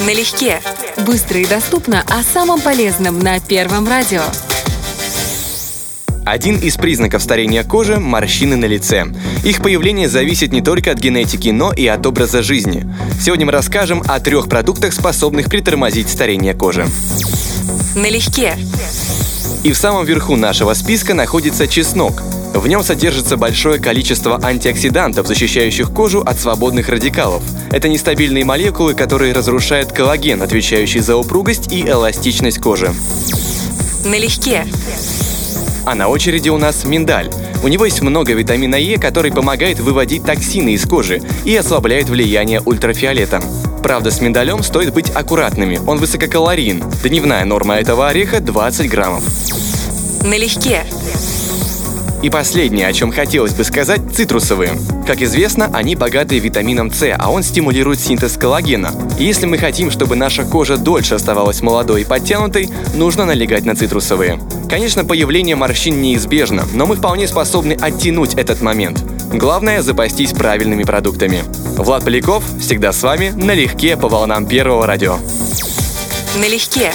Налегке. Быстро и доступно о самом полезном на Первом радио. Один из признаков старения кожи – морщины на лице. Их появление зависит не только от генетики, но и от образа жизни. Сегодня мы расскажем о трех продуктах, способных притормозить старение кожи. Налегке. И в самом верху нашего списка находится чеснок. В нем содержится большое количество антиоксидантов, защищающих кожу от свободных радикалов. Это нестабильные молекулы, которые разрушают коллаген, отвечающий за упругость и эластичность кожи. Налегке. А на очереди у нас миндаль. У него есть много витамина Е, который помогает выводить токсины из кожи и ослабляет влияние ультрафиолета. Правда, с миндалем стоит быть аккуратными, он высококалорийен. Дневная норма этого ореха 20 граммов. Налегке. И последнее, о чем хотелось бы сказать, цитрусовые. Как известно, они богаты витамином С, а он стимулирует синтез коллагена. И если мы хотим, чтобы наша кожа дольше оставалась молодой и подтянутой, нужно налегать на цитрусовые. Конечно, появление морщин неизбежно, но мы вполне способны оттянуть этот момент. Главное – запастись правильными продуктами. Влад Поляков всегда с вами налегке по волнам Первого радио. Налегке.